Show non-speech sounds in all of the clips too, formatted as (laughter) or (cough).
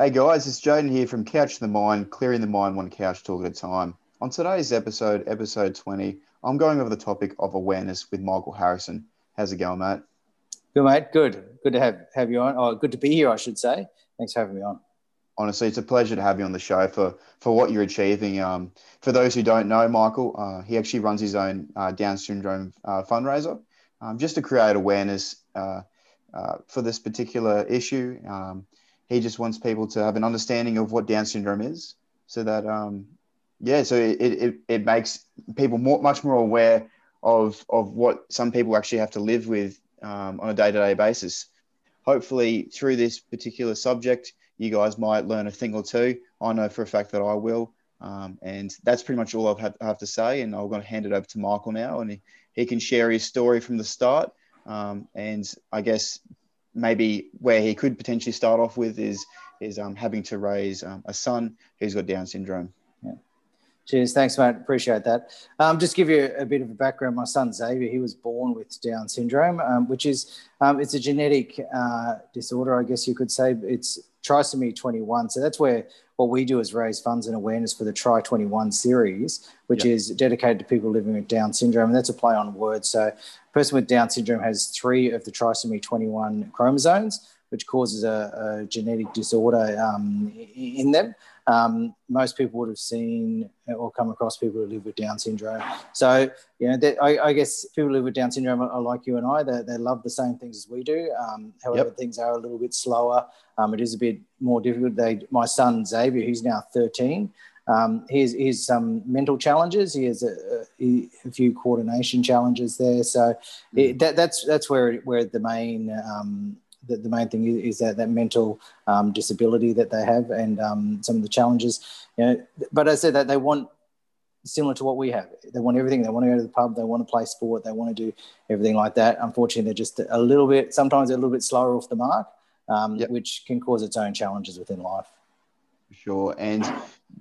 Hey guys, it's Jaden here from Couch the Mind, clearing the mind one couch talk at a time. On today's episode, episode 20, I'm going over the topic of awareness with Michael Harrison. How's it going, mate? Good, mate. Good. Good to have, have you on. Oh, good to be here, I should say. Thanks for having me on. Honestly, it's a pleasure to have you on the show for, for what you're achieving. Um, for those who don't know, Michael, uh, he actually runs his own uh, Down syndrome uh, fundraiser um, just to create awareness uh, uh, for this particular issue. Um, he just wants people to have an understanding of what Down syndrome is, so that um, yeah, so it, it, it makes people more much more aware of of what some people actually have to live with um, on a day to day basis. Hopefully, through this particular subject, you guys might learn a thing or two. I know for a fact that I will. Um, and that's pretty much all I've had, I have to say. And I'm going to hand it over to Michael now, and he, he can share his story from the start. Um, and I guess maybe where he could potentially start off with is is um, having to raise um, a son who's got Down syndrome. Cheers, thanks, mate. Appreciate that. Um, just give you a bit of a background. My son Xavier, he was born with Down syndrome, um, which is um, it's a genetic uh, disorder, I guess you could say. It's trisomy 21. So that's where what we do is raise funds and awareness for the Try 21 series, which yep. is dedicated to people living with Down syndrome. And that's a play on words. So, a person with Down syndrome has three of the trisomy 21 chromosomes, which causes a, a genetic disorder um, in them. Um, most people would have seen or come across people who live with Down syndrome. So, you know, that, I, I, guess people who live with Down syndrome are, like you and I. They, they love the same things as we do. Um, however, yep. things are a little bit slower. Um, it is a bit more difficult. They, my son Xavier, who's now 13, um, he, has, he has some mental challenges. He has a, a, a few coordination challenges there. So mm. it, that, that's that's where where the main um, the, the main thing is, is that that mental um, disability that they have and um, some of the challenges. You know, but I said that they want similar to what we have. They want everything. They want to go to the pub. They want to play sport. They want to do everything like that. Unfortunately, they're just a little bit. Sometimes they're a little bit slower off the mark, um, yep. which can cause its own challenges within life. Sure, and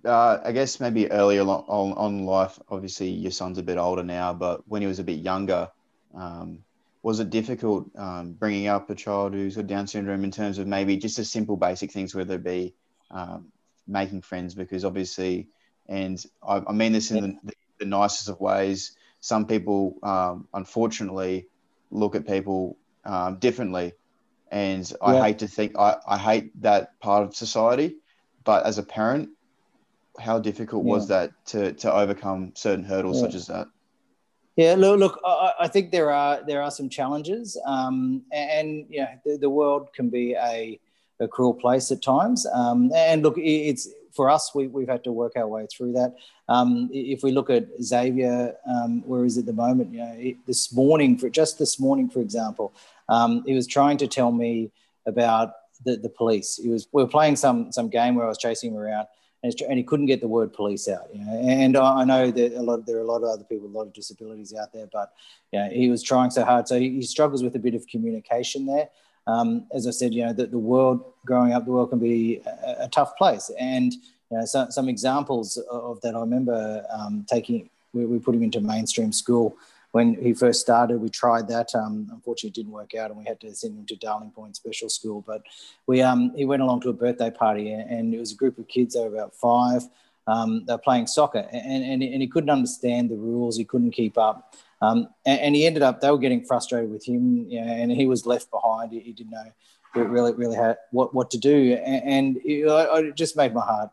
uh, I guess maybe earlier on, on life. Obviously, your son's a bit older now, but when he was a bit younger, um, was it difficult um, bringing up a child who's got Down syndrome in terms of maybe just the simple basic things, whether it be um, making friends? Because obviously, and I, I mean this in yeah. the, the, nicest of ways, some people um, unfortunately look at people um, differently. And I yeah. hate to think, I, I hate that part of society. But as a parent, how difficult yeah. was that to, to overcome certain hurdles such as that? Yeah, look, look I, I, think there are there are some challenges, um, and you know, the, the, world can be a, a cruel place at times. Um, and look, it's for us, we, we've had to work our way through that. Um, if we look at Xavier, um, where is at the moment? You know, this morning, for just this morning, for example, um, he was trying to tell me about the, the police. He was we were playing some some game where I was chasing him around, and, and he couldn't get the word police out. You know, and I know that a lot there are a lot of other people with a lot of disabilities out there, but know, he was trying so hard. So he, he struggles with a bit of communication there. Um, as I said, you know, that the world growing up, the world can be a, a tough place. And you know, so, some examples of that, I remember um, taking, we, we put him into mainstream school when he first started, we tried that. Um, unfortunately, it didn't work out, and we had to send him to Darling Point Special School. But we um, he went along to a birthday party, and it was a group of kids. They were about five. Um, they were playing soccer, and, and, and he couldn't understand the rules. He couldn't keep up, um, and, and, he ended up. They were getting frustrated with him, you know, and he was left behind. He, he didn't know really, really had what what to do, and, and it, it just made my heart heart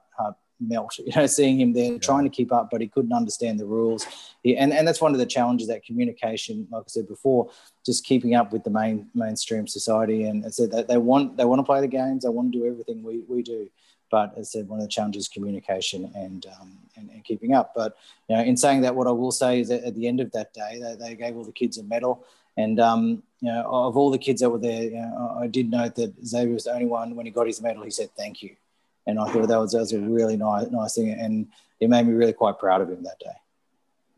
melt, (laughs) you know, seeing him there yeah. trying to keep up, but he couldn't understand the rules. He, and, and that's one of the challenges that communication, like I said before, just keeping up with the main mainstream society. And I said that they want, they want to play the games. They want to do everything we, we do. But as I said, one of the challenges communication and, um, and, and, keeping up. But, you know, in saying that, what I will say is that at the end of that day, they, they gave all the kids a medal. And, um, you know, of all the kids that were there, you know, I did note that Xavier was the only one, when he got his medal, he said, thank you and I thought that was that was a really nice nice thing, and it made me really quite proud of him that day.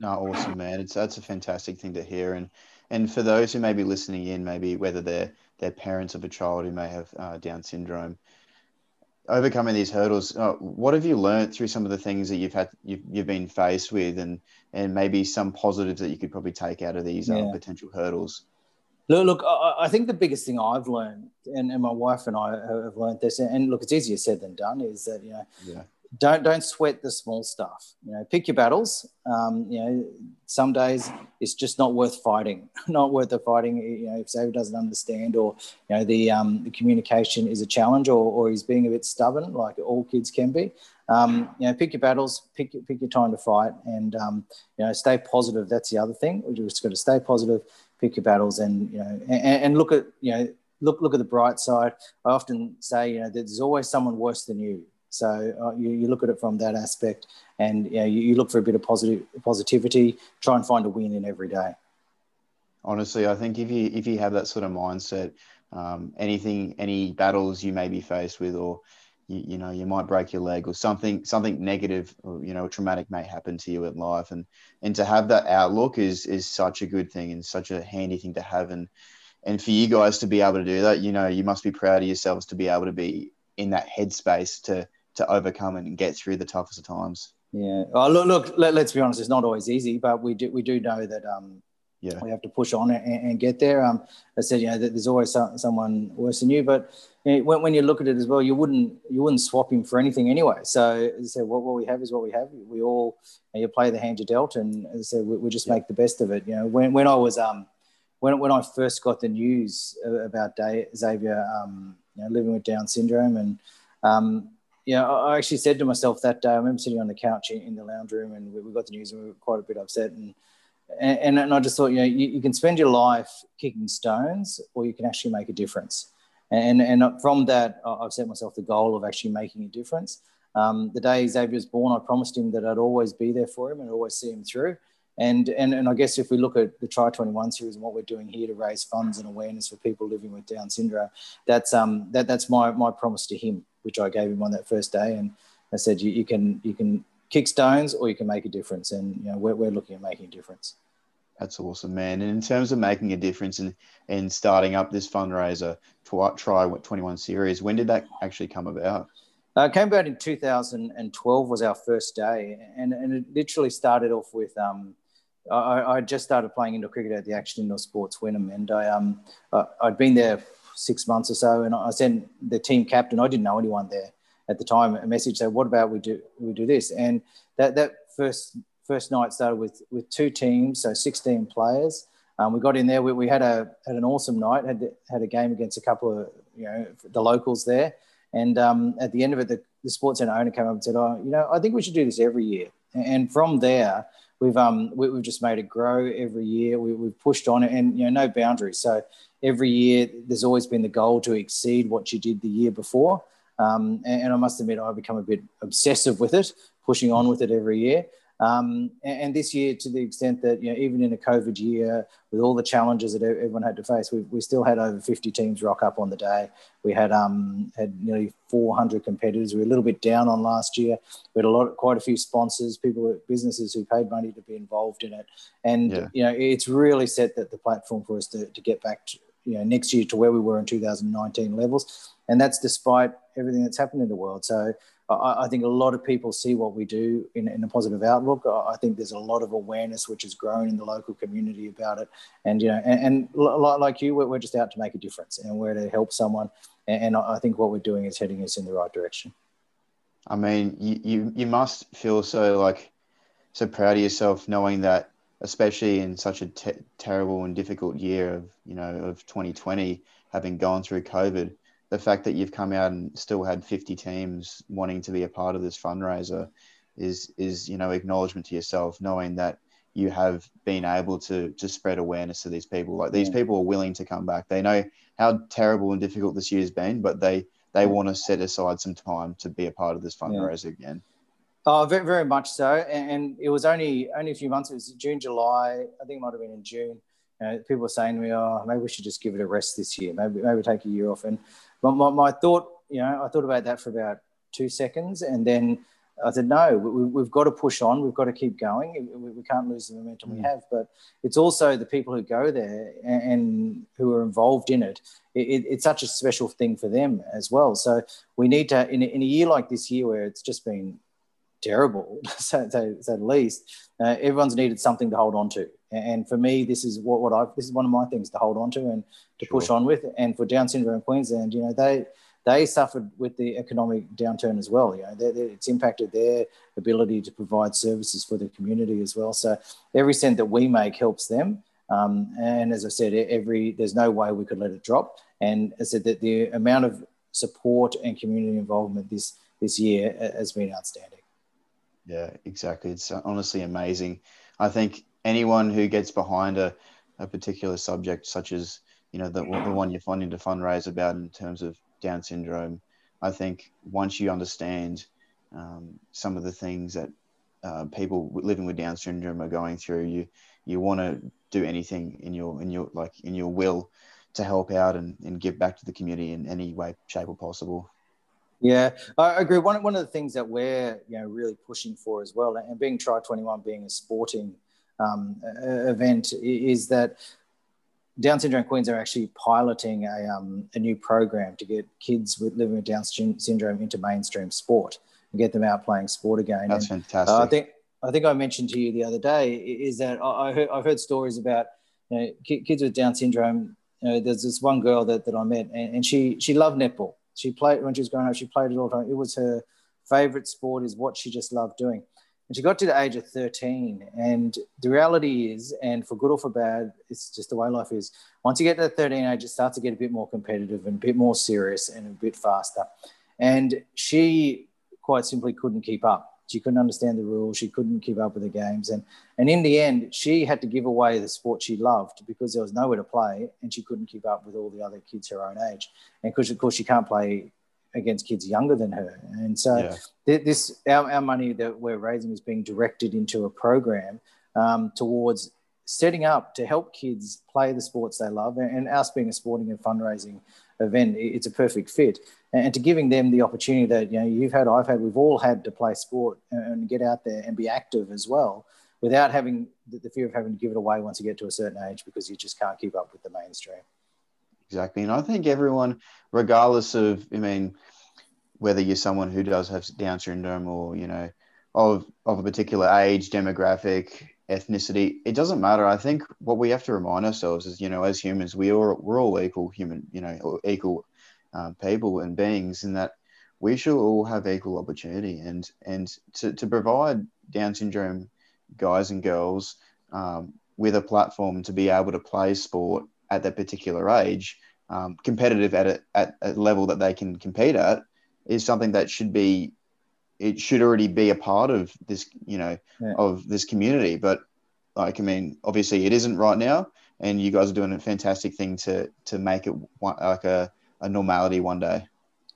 No, awesome, man. It's that's a fantastic thing to hear, and and for those who may be listening in, maybe whether they're they're parents of a child who may have uh, Down syndrome, overcoming these hurdles. Uh, what have you learned through some of the things that you've had you've, you've been faced with, and and maybe some positives that you could probably take out of these uh, potential hurdles? Look, look I, I think the biggest thing I've learned, and, and my wife and I have learned this, and look, it's easier said than done, is that you know, yeah. don't don't sweat the small stuff. You know, pick your battles. Um, you know, some days it's just not worth fighting, (laughs) not worth the fighting. You know, if Xavier doesn't understand, or you know, the um, the communication is a challenge, or, or he's being a bit stubborn, like all kids can be. Um, you know, pick your battles, pick pick your time to fight, and um, you know, stay positive. That's the other thing. We're just got to stay positive pick your battles and you know and, and look at you know look look at the bright side. I often say you know there's always someone worse than you. So uh, you, you look at it from that aspect, and you, know, you, you look for a bit of positive positivity. Try and find a win in every day. Honestly, I think if you if you have that sort of mindset, um, anything any battles you may be faced with, or you, you know you might break your leg or something something negative or you know traumatic may happen to you in life. And and to have that outlook is is such a good thing and such a handy thing to have. And and for you guys to be able to do that you know you must be proud of yourselves to be able to be in that headspace to to overcome and get through the toughest of times. Yeah. Oh, look look let, us be honest it's not always easy but we do we do know that um yeah we have to push on and, and get there um i said you know there's always someone worse than you but you know, when, when you look at it as well you wouldn't you wouldn't swap him for anything anyway so said what, what we have is what we have we all you, know, you play the hand you're dealt and said we, we just yeah. make the best of it you know when, when i was um when, when i first got the news about Day, xavier um you know, living with down syndrome and um you know, I actually said to myself that day, I remember sitting on the couch in, the lounge room and we, we got the news and we were quite a bit upset. And and, and I just thought, you know, you, you, can spend your life kicking stones, or you can actually make a difference. And and from that, I've set myself the goal of actually making a difference. Um, the day Xavier was born, I promised him that I'd always be there for him and always see him through. And, and, and I guess if we look at the Try 21 series and what we're doing here to raise funds and awareness for people living with Down syndrome, that's, um, that, that's my, my promise to him, which I gave him on that first day. And I said, you, you, can, you can kick stones or you can make a difference. And you know, we're, we're looking at making a difference. That's awesome, man. And in terms of making a difference and in starting up this fundraiser, to Try 21 series, when did that actually come about? Uh, it came about in 2012 was our first day. And, and it literally started off with, um, I, I just started playing indoor cricket at the Action Indoor Sports Wynnum. And I, um, I'd been there six months or so. And I sent the team captain, I didn't know anyone there at the time, a message saying, what about we do, we do this? And that, that first first night started with with two teams, so 16 players. Um, we got in there. We, we, had a had an awesome night. Had had a game against a couple of you know the locals there, and um, at the end of it, the, the sports center owner came up and said, "Oh, you know, I think we should do this every year." And from there, we've um we, have just made it grow every year. We, have pushed on it, and you know, no boundaries. So every year, there's always been the goal to exceed what you did the year before. Um, and, and I must admit, I've become a bit obsessive with it, pushing on with it every year. Um, and, and, this year, to the extent that you know, even in a COVID year, with all the challenges that everyone had to face, we, we still had over 50 teams rock up on the day. We had um, had nearly 400 competitors. We were a little bit down on last year. We had a lot, quite a few sponsors, people, businesses who paid money to be involved in it, and yeah. you know, it's really set that the platform for us to, to get back to, you know next year to where we were in 2019 levels, and that's despite everything that's happened in the world. So I, I, think a lot of people see what we do in, in a positive outlook. I, think there's a lot of awareness which has grown in the local community about it. And, you know, and, and like you, we're, we're, just out to make a difference and we're to help someone. And, and I think what we're doing is heading us in the right direction. I mean, you, you, you must feel so like, so proud of yourself knowing that, especially in such a te- terrible and difficult year of, you know, of 2020, having gone through COVID, the fact that you've come out and still had 50 teams wanting to be a part of this fundraiser is is you know acknowledgement to yourself knowing that you have been able to to spread awareness to these people. Like these people are willing to come back. They know how terrible and difficult this year's been but they they want to set aside some time to be a part of this fundraiser yeah. again oh very, very much so and, and, it was only only a few months it was june july i think it might have been in june you know, people were saying to me oh maybe we should just give it a rest this year maybe maybe take a year off and my, my, my, thought, you know, I thought about that for about two seconds, and then I said, no, we, have got to push on. We've got to keep going. We, can't lose the momentum mm. we have. But it's also the people who go there and, who are involved in it. It, it. It's such a special thing for them as well. So we need to, in in a year like this year where it's just been terrible, so, so, so at least, uh, everyone's needed something to hold on to. And for me, this is what, what I this is one of my things to hold on to and to sure. push on with. And for Down syndrome in Queensland, you know, they they suffered with the economic downturn as well. You know, they, they, it's impacted their ability to provide services for the community as well. So every cent that we make helps them. Um, and as I said, every there's no way we could let it drop. And I said that the amount of support and community involvement this this year has been outstanding. Yeah, exactly. It's honestly amazing. I think anyone who gets behind a, a particular subject, such as you know the, the one you're funding to fundraise about in terms of down syndrome, I think once you understand um, some of the things that uh, people living with Down syndrome are going through, you you want to do anything in your in your like in your will to help out and, and give back to the community in any way, shape, or possible. Yeah, I agree. One, one of the things that we're you know really pushing for as well, and being Try 21 being a sporting um, event, is that down syndrome Queensland actually piloting a, um, a new program to get kids with living with Down syndrome into mainstream sport and get them out playing sport again. That's and, fantastic. Uh, I think I think I mentioned to you the other day is that I, heard, I've heard stories about you know, kids with Down syndrome. You know, there's this one girl that, that I met, and, and she she loved netball. She played when she was growing up. She played it all the time. It was her favorite sport. Is what she just loved doing. And she got to the age of 13. And the reality is, and for good or for bad, it's just the way life is. Once you get to the 13 age, it starts to get a bit more competitive and a bit more serious and a bit faster. And she quite simply couldn't keep up. She couldn't understand the rules. She couldn't keep up with the games. And, and in the end, she had to give away the sport she loved because there was nowhere to play and she couldn't keep up with all the other kids her own age. And because, of course, she can't play against kids younger than her. And so yeah. this our, our money that we're raising is being directed into a program um, towards setting up to help kids play the sports they love. And us being a sporting and fundraising event, it's a perfect fit. And to giving them the opportunity that you know you've had, I've had, we've all had to play sport and get out there and be active as well, without having the fear of having to give it away once you get to a certain age because you just can't keep up with the mainstream. Exactly. And I think everyone, regardless of, I mean, whether you're someone who does have Down syndrome or, you know, of, of a particular age, demographic, ethnicity, it doesn't matter. I think what we have to remind ourselves is, you know, as humans, we are, we're all equal human, you know, equal um, people and beings in that we should all have equal opportunity and, and to, to provide Down syndrome guys and girls um, with a platform to be able to play sport at that particular age, um, competitive at a, at a level that they can compete at, is something that should be, it should already be a part of this, you know, yeah. of this community. But like, I mean, obviously it isn't right now, and you guys are doing a fantastic thing to to make it like a, a normality one day.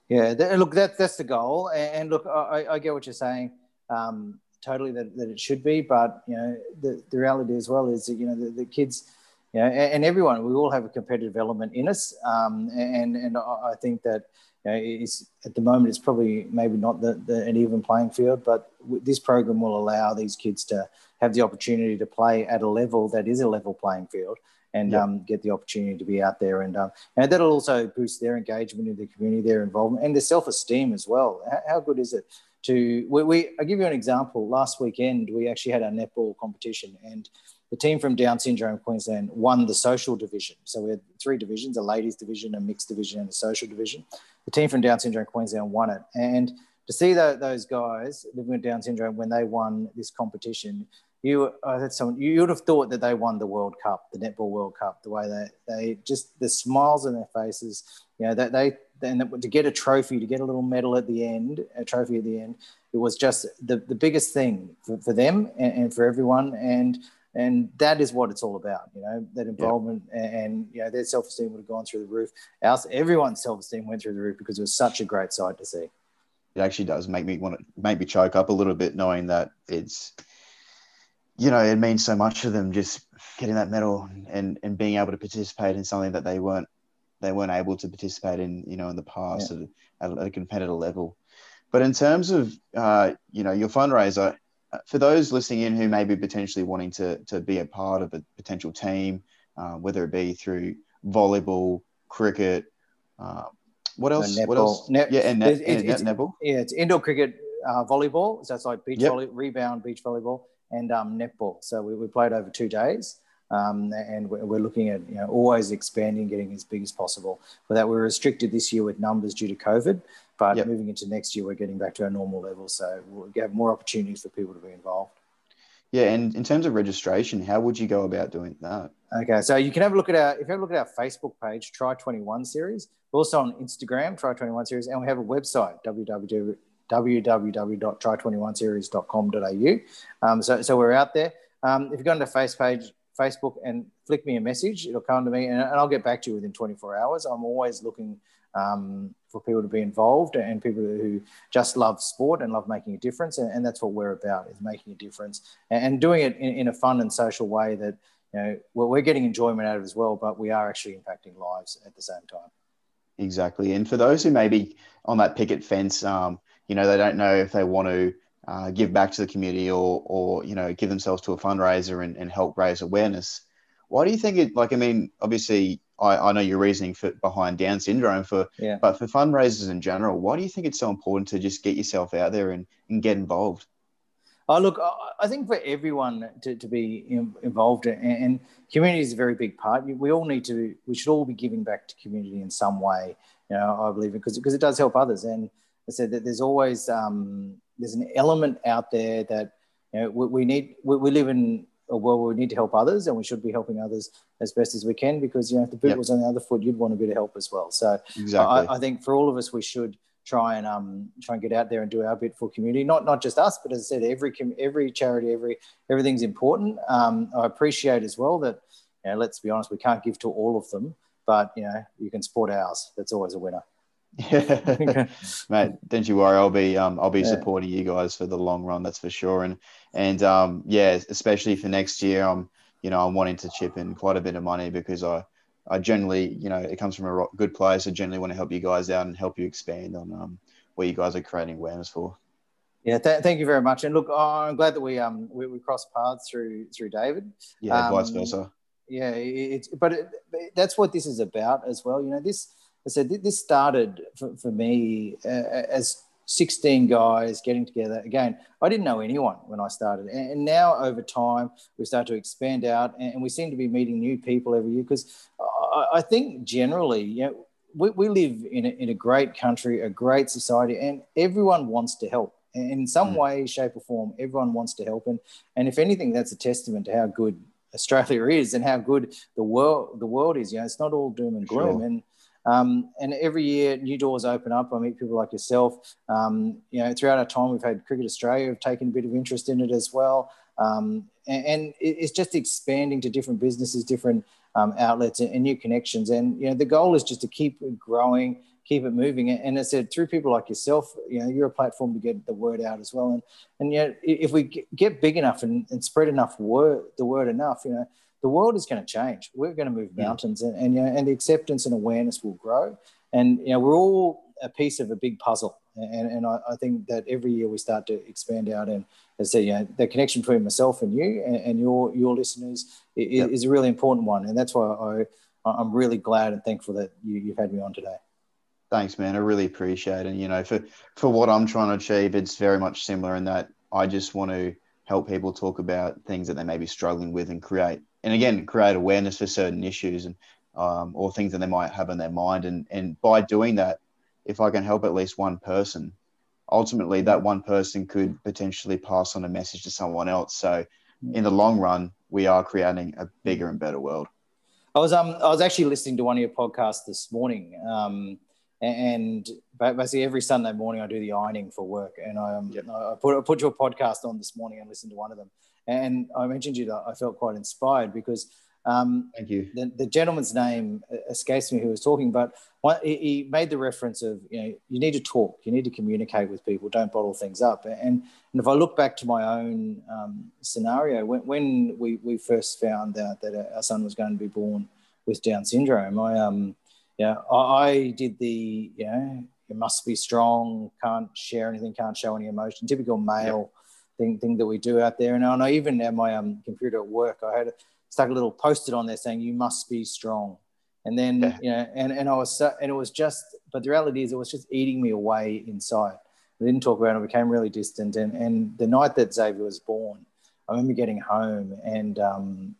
Yeah, look, that, that's the goal. And, look, I, I, get what you're saying. Um, totally that, that it should be, but you know, the, the reality as well is that you know the, the kids you know, and, and, everyone, we all have a competitive element in us. Um, and, and I think that, you know, it's, at the moment, it's probably maybe not the, the, an even playing field, but this program will allow these kids to have the opportunity to play at a level that is a level playing field and yep. um, get the opportunity to be out there. And, um, and that'll also boost their engagement in the community, their involvement, and their self esteem as well. How, how, good is it to? We, we, I'll give you an example. Last weekend, we actually had our netball competition, and the team from Down Syndrome Queensland won the social division. So we had three divisions a ladies division, a mixed division, and a social division. The team from Down Syndrome Queensland won it. And to see the, those guys living with Down syndrome when they won this competition, you uh, someone you would have thought that they won the World Cup, the netball World Cup. The way they they just the smiles on their faces, you know, that they and to get a trophy, to get a little medal at the end, a trophy at the end, it was just the, the biggest thing for, for them and, and for everyone. And and that is what it's all about you know that involvement yeah. and, you know their self-esteem would have gone through the roof Ours, everyone's self-esteem went through the roof because it was such a great sight to see it actually does make me want to make me choke up a little bit knowing that it's you know it means so much to them just getting that medal and and being able to participate in something that they weren't they weren't able to participate in you know in the past yeah. at, at, a competitive level but in terms of uh, you know your fundraiser for those listening in who may be potentially wanting to, to be a part of a potential team, uh, whether it be through volleyball, cricket, uh, what else? Netball. What else? Net, yeah, and, net, it's, and it's, netball. Yeah, it's indoor cricket, uh, volleyball. So that's like beach yep. volley, rebound, beach volleyball, and um, netball. So we, we played over two days. Um, and we're, we're, looking at you know always expanding, getting as big as possible. For that, we're restricted this year with numbers due to COVID, but yep. moving into next year, we're getting back to our normal level. So we'll have more opportunities for people to be involved. Yeah, and in terms of registration, how would you go about doing that? Okay, so you can have a look at our if you have a look at our Facebook page, Try Twenty One Series. We're also on Instagram, Try Twenty One Series, and we have a website, www www.try21series.com.au. Um, so, so we're out there. Um, if you go on the face page, Facebook and flick me a message, it'll come to me and, and I'll get back to you within 24 hours. I'm always looking um, for people to be involved and people who just love sport and love making a difference. And, and that's what we're about is making a difference and, and doing it in, in, a fun and social way that, you know, well, we're getting enjoyment out of as well, but we are actually impacting lives at the same time. Exactly. And for those who may be on that picket fence, um, you know, they don't know if they want to uh, give back to the community or, or, you know, give themselves to a fundraiser and, and help raise awareness. Why do you think it, like, I mean, obviously I, I know your reasoning for behind Down syndrome for, yeah. but for fundraisers in general, why do you think it's so important to just get yourself out there and, and get involved? Oh, look, I think for everyone to, to be involved and, and community is a very big part. We all need to, we should all be giving back to community in some way, you know, I believe, because, because it does help others. And I said that there's always, um, there's an element out there that, you know, we, we need, we, we live in a world where we need to help others and we should be helping others as best as we can because, you know, if the boot yep. was on the other foot, you'd want a bit of help as well. So exactly. I, I think for all of us, we should, try and um, try and get out there and do our bit for community. Not not just us, but as I said, every every charity, every everything's important. Um, I appreciate as well that you know, let's be honest, we can't give to all of them, but you know you can support ours. That's always a winner. (laughs) Yeah, mate. Don't you worry. I'll be um, I'll be yeah. supporting you guys for the long run. That's for sure. And and um, yeah, especially for next year, I'm you know I'm wanting to chip in quite a bit of money because I I generally, you know, it comes from a good place. I generally want to help you guys out and help you expand on um, what you guys are creating awareness for. Yeah, th- thank you very much. And look, I'm glad that we um we, we crossed paths through through David. Yeah, um, vice versa. Yeah, it's but it, that's what this is about as well. You know, this I said this started for, for me uh, as 16 guys getting together. Again, I didn't know anyone when I started. And now over time, we start to expand out and we seem to be meeting new people every year because I think generally, you know, we, we live in a, in a great country, a great society, and everyone wants to help. In some mm. way, shape, or form, everyone wants to help. And, and if anything, that's a testament to how good Australia is and how good the world the world is. You know, it's not all doom and gloom. Sure. And um, and every year, new doors open up. I meet people like yourself. Um, you know, throughout our time, we've had Cricket Australia have taken a bit of interest in it as well. Um, and, and, it's just expanding to different businesses, different um, outlets, and, and, new connections. And you know, the goal is just to keep growing, keep it moving. And as I said, through people like yourself, you know, you're a platform to get the word out as well. And and know, if we get big enough and, and spread enough word, the word enough, you know the world is going to change. We're going to move mountains, and, and you know, and the acceptance and awareness will grow. And you know, we're all a piece of a big puzzle. And, and I, I think that every year we start to expand out, and as I say, you know, the connection between myself and you and, and your your listeners is, yep. is, a really important one. And that's why I I'm really glad and thankful that you, you've had me on today. Thanks, man. I really appreciate it. And you know, for for what I'm trying to achieve, it's very much similar in that I just want to help people talk about things that they may be struggling with and create and again create awareness for certain issues and um, or things that they might have in their mind. And and by doing that if i can help at least one person ultimately that one person could potentially pass on a message to someone else. So in the long run we are creating a bigger and better world. I was um i was actually listening to one of your podcasts this morning um and basically every Sunday morning I do the ironing for work, and I, um, yep. I put I put your podcast on this morning and listened to one of them, and I mentioned you that I felt quite inspired because um, Thank you. The, the, gentleman's name escapes me who was talking, but one, he made the reference of you know you need to talk, you need to communicate with people, don't bottle things up. And and if I look back to my own um, scenario, when, when we, we first found out that our son was going to be born with Down syndrome, I um yeah I, I did the you know you must be strong, can't share anything, can't show any emotion, typical male. Yep thing, thing that we do out there. And I know even at my um, computer at work, I had stuck a little post-it on there saying, you must be strong. And then, yeah. you know, and, and I was, so, and it was just, but the reality is it was just eating me away inside. I didn't talk about it. I became really distant. And, and the night that Xavier was born, I remember getting home and um,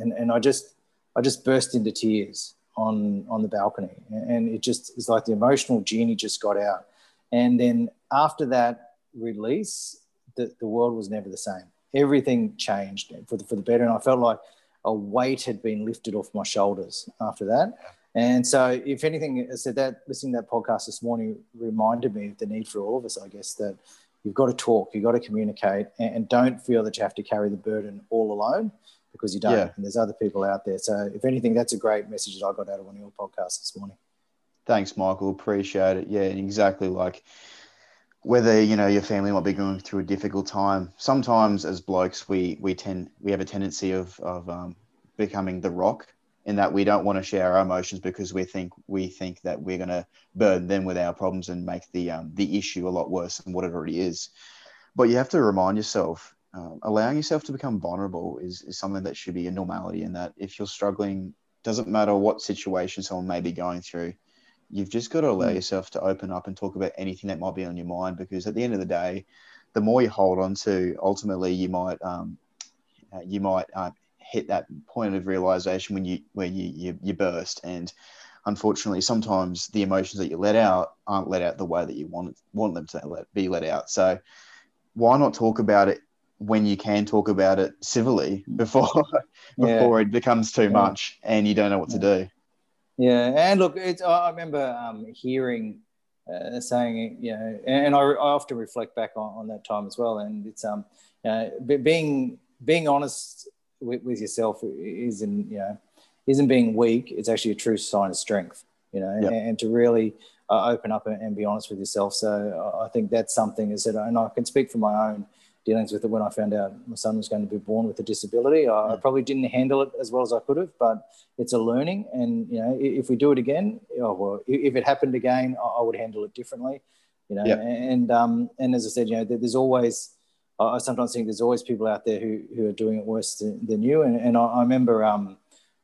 and and I just I just burst into tears on on the balcony, and it just it's like the emotional genie just got out. And then after that release, the, the world was never the same. Everything changed for the for the better, and I felt like a weight had been lifted off my shoulders after that. And so, if anything, I said that listening to that podcast this morning reminded me of the need for all of us, I guess, that you've got to talk, you've got to communicate, and, and don't feel that you have to carry the burden all alone because you don't. Yeah. And there's other people out there. So, if anything, that's a great message that I got out of one of your podcasts this morning. Thanks, Michael. Appreciate it. Yeah, exactly like whether you know your family might be going through a difficult time. Sometimes, as blokes, we we tend we have a tendency of of um, becoming the rock in that we don't want to share our emotions because we think we think that we're going to burden them with our problems and make the um, the issue a lot worse than what it already is. But you have to remind yourself um, allowing yourself to become vulnerable is, is something that should be a normality in that if you're struggling doesn't matter what situation someone may be going through you've just got to allow mm. yourself to open up and talk about anything that might be on your mind because at the end of the day the more you hold on to ultimately you might um, uh, you might uh, hit that point of realization when you when you, you you burst and unfortunately sometimes the emotions that you let out aren't let out the way that you want want them to let, be let out so why not talk about it when you can talk about it civilly before (laughs) before yeah. it becomes too yeah. much and you don't know what to do. Yeah, and look, it's I remember um, hearing uh, saying, you know, and I, I often reflect back on, on, that time as well, and it's um, you know, being being honest with, with yourself isn't you know isn't being weak. It's actually a true sign of strength, you know, yep. and, and, to really uh, open up and, and, be honest with yourself. So I think that's something is that, and I can speak for my own dealings with it when I found out my son was going to be born with a disability. I, I, probably didn't handle it as well as I could have, but it's a learning. And you know, if we do it again, oh, well, if it happened again, I would handle it differently. You know, and um, and as I said, you know, there's always. I sometimes think there's always people out there who, who are doing it worse than, than you. And, and I, I remember um,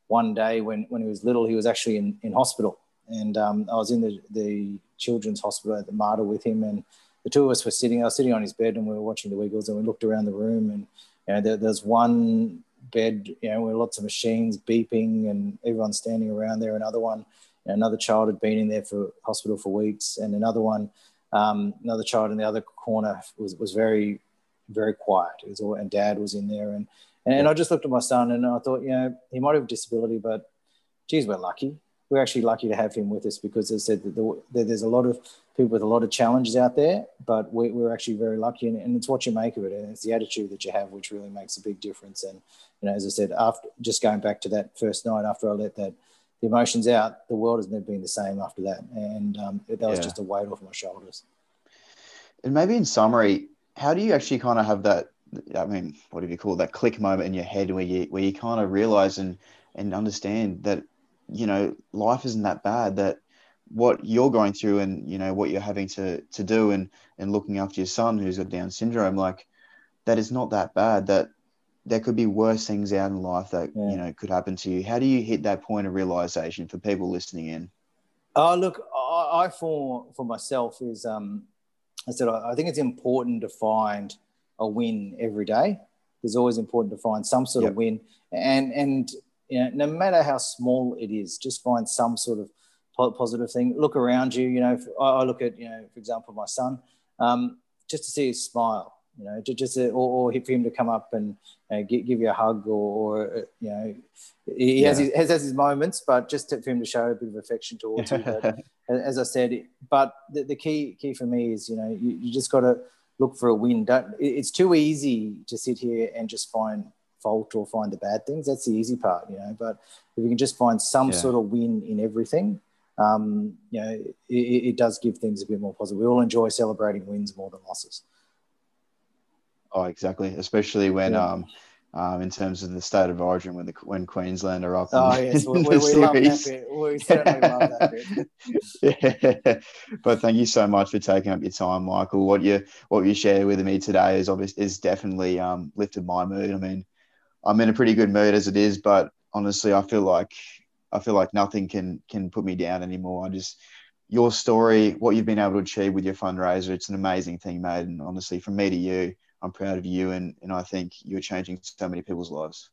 one day when, when he was little, he was actually in, in hospital. And um, I was in the, the children's hospital at the Mater with him. And the two of us were sitting. I was sitting on his bed, and we were watching the Wiggles, and we looked around the room, and you know, there, there's one bed, you know, with lots of machines beeping, and everyone standing around there. Another one, you know, another child had been in there for hospital for weeks, and another one, um, another child in the other corner was was very, very quiet. It was all, and Dad was in there, and and, I just looked at my son, and I thought, you know, he might have a disability, but geez, we're lucky we're actually lucky to have him with us because, as I said, the, the, there's a lot of people with a lot of challenges out there, but we, are actually very lucky, and, and, it's what you make of it, and it's the attitude that you have which really makes a big difference. And you know, as I said, after just going back to that first night after I let that the emotions out, the world has never been the same after that, and um, that was yeah. just a weight off my shoulders. And maybe in summary, how do you actually kind of have that? I mean, what do you call it, that click moment in your head where you where you kind of realize and and understand that you know, life isn't that bad. That what you're going through and you know what you're having to to do and and looking after your son who's got Down syndrome, like that is not that bad. That there could be worse things out in life that yeah. you know could happen to you. How do you hit that point of realization for people listening in? Oh, look, I, I for for myself is um, I said I, I think it's important to find a win every day. It's always important to find some sort yep. of win, and and you know, no matter how small it is, just find some sort of positive thing. Look around you. You know, I look at, you know, for example, my son, um, just to see his smile. You know, just to, or, or, for him to come up and give, give, you a hug, or, or you know, he has, his, has, has his moments, but just to, for him to show a bit of affection towards you. But (laughs) as I said, but the, the, key key for me is, you know, you, you just got to look for a win. Don't, it's too easy to sit here and just find fault or find the bad things. That's the easy part, you know. But if you can just find some yeah. sort of win in everything, um, you know, it, it, does give things a bit more positive. We all enjoy celebrating wins more than losses. Oh, exactly. Especially when, yeah. um, um, in terms of the state of origin when the when Queensland are up. Oh yes, we, we, we love that bit. We certainly love that bit. yeah, (laughs) but thank you so much for taking up your time, Michael. What you what you share with me today is obvious is definitely um, lifted my mood. I mean, I'm in a pretty good mood as it is, but honestly, I feel like I feel like nothing can can put me down anymore. I just your story, what you've been able to achieve with your fundraiser. It's an amazing thing, mate. And honestly, from me to you, I'm proud of you, and and I think you're changing so many people's lives.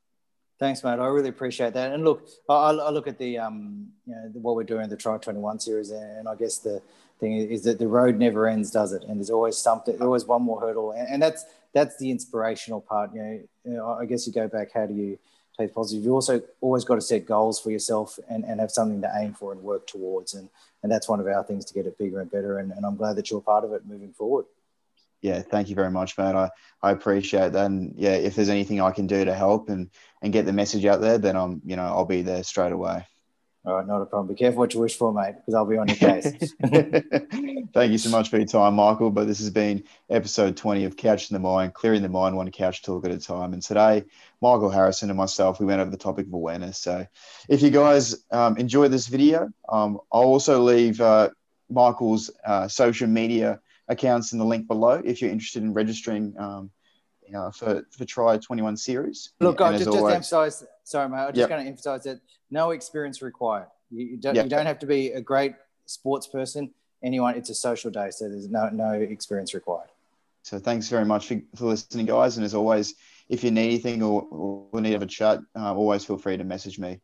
Thanks, mate. I really appreciate that. And look, I, I look at the um, you know, what we're doing the Try 21 series, and I guess the thing is that the road never ends, does it? And there's always something, there's always one more hurdle, and, and that's that's the inspirational part. You know, I guess you go back. How do you take positive? You also always got to set goals for yourself and, and have something to aim for and work towards. And and that's one of our things to get it bigger and better. And, and I'm glad that you're part of it moving forward yeah, thank you very much, mate. I, I appreciate that. And yeah, if there's anything I can do to help and, and get the message out there, then I'm, you know, I'll be there straight away. All right, not a problem. Be careful what you wish for, mate, because I'll be on your case. (laughs) (laughs) Thank you so much for your time, Michael. But this has been episode 20 of Couch in the Mind, clearing the mind one couch talk at a time. And today, Michael Harrison and myself, we went over the topic of awareness. So if you guys um, enjoy this video, um, I'll also leave uh, Michael's uh, social media accounts in the link below if you're interested in registering um, uh, for for Try 21 series. Look, I just, always, just emphasize. Sorry, mate. I'm just yep. going to emphasize that no experience required. You, you don't yep. you don't have to be a great sports person. Anyone, it's a social day, so there's no no experience required. So thanks very much for, for listening, guys. And as always, if you need anything or, or need to have a chat, uh, always feel free to message me.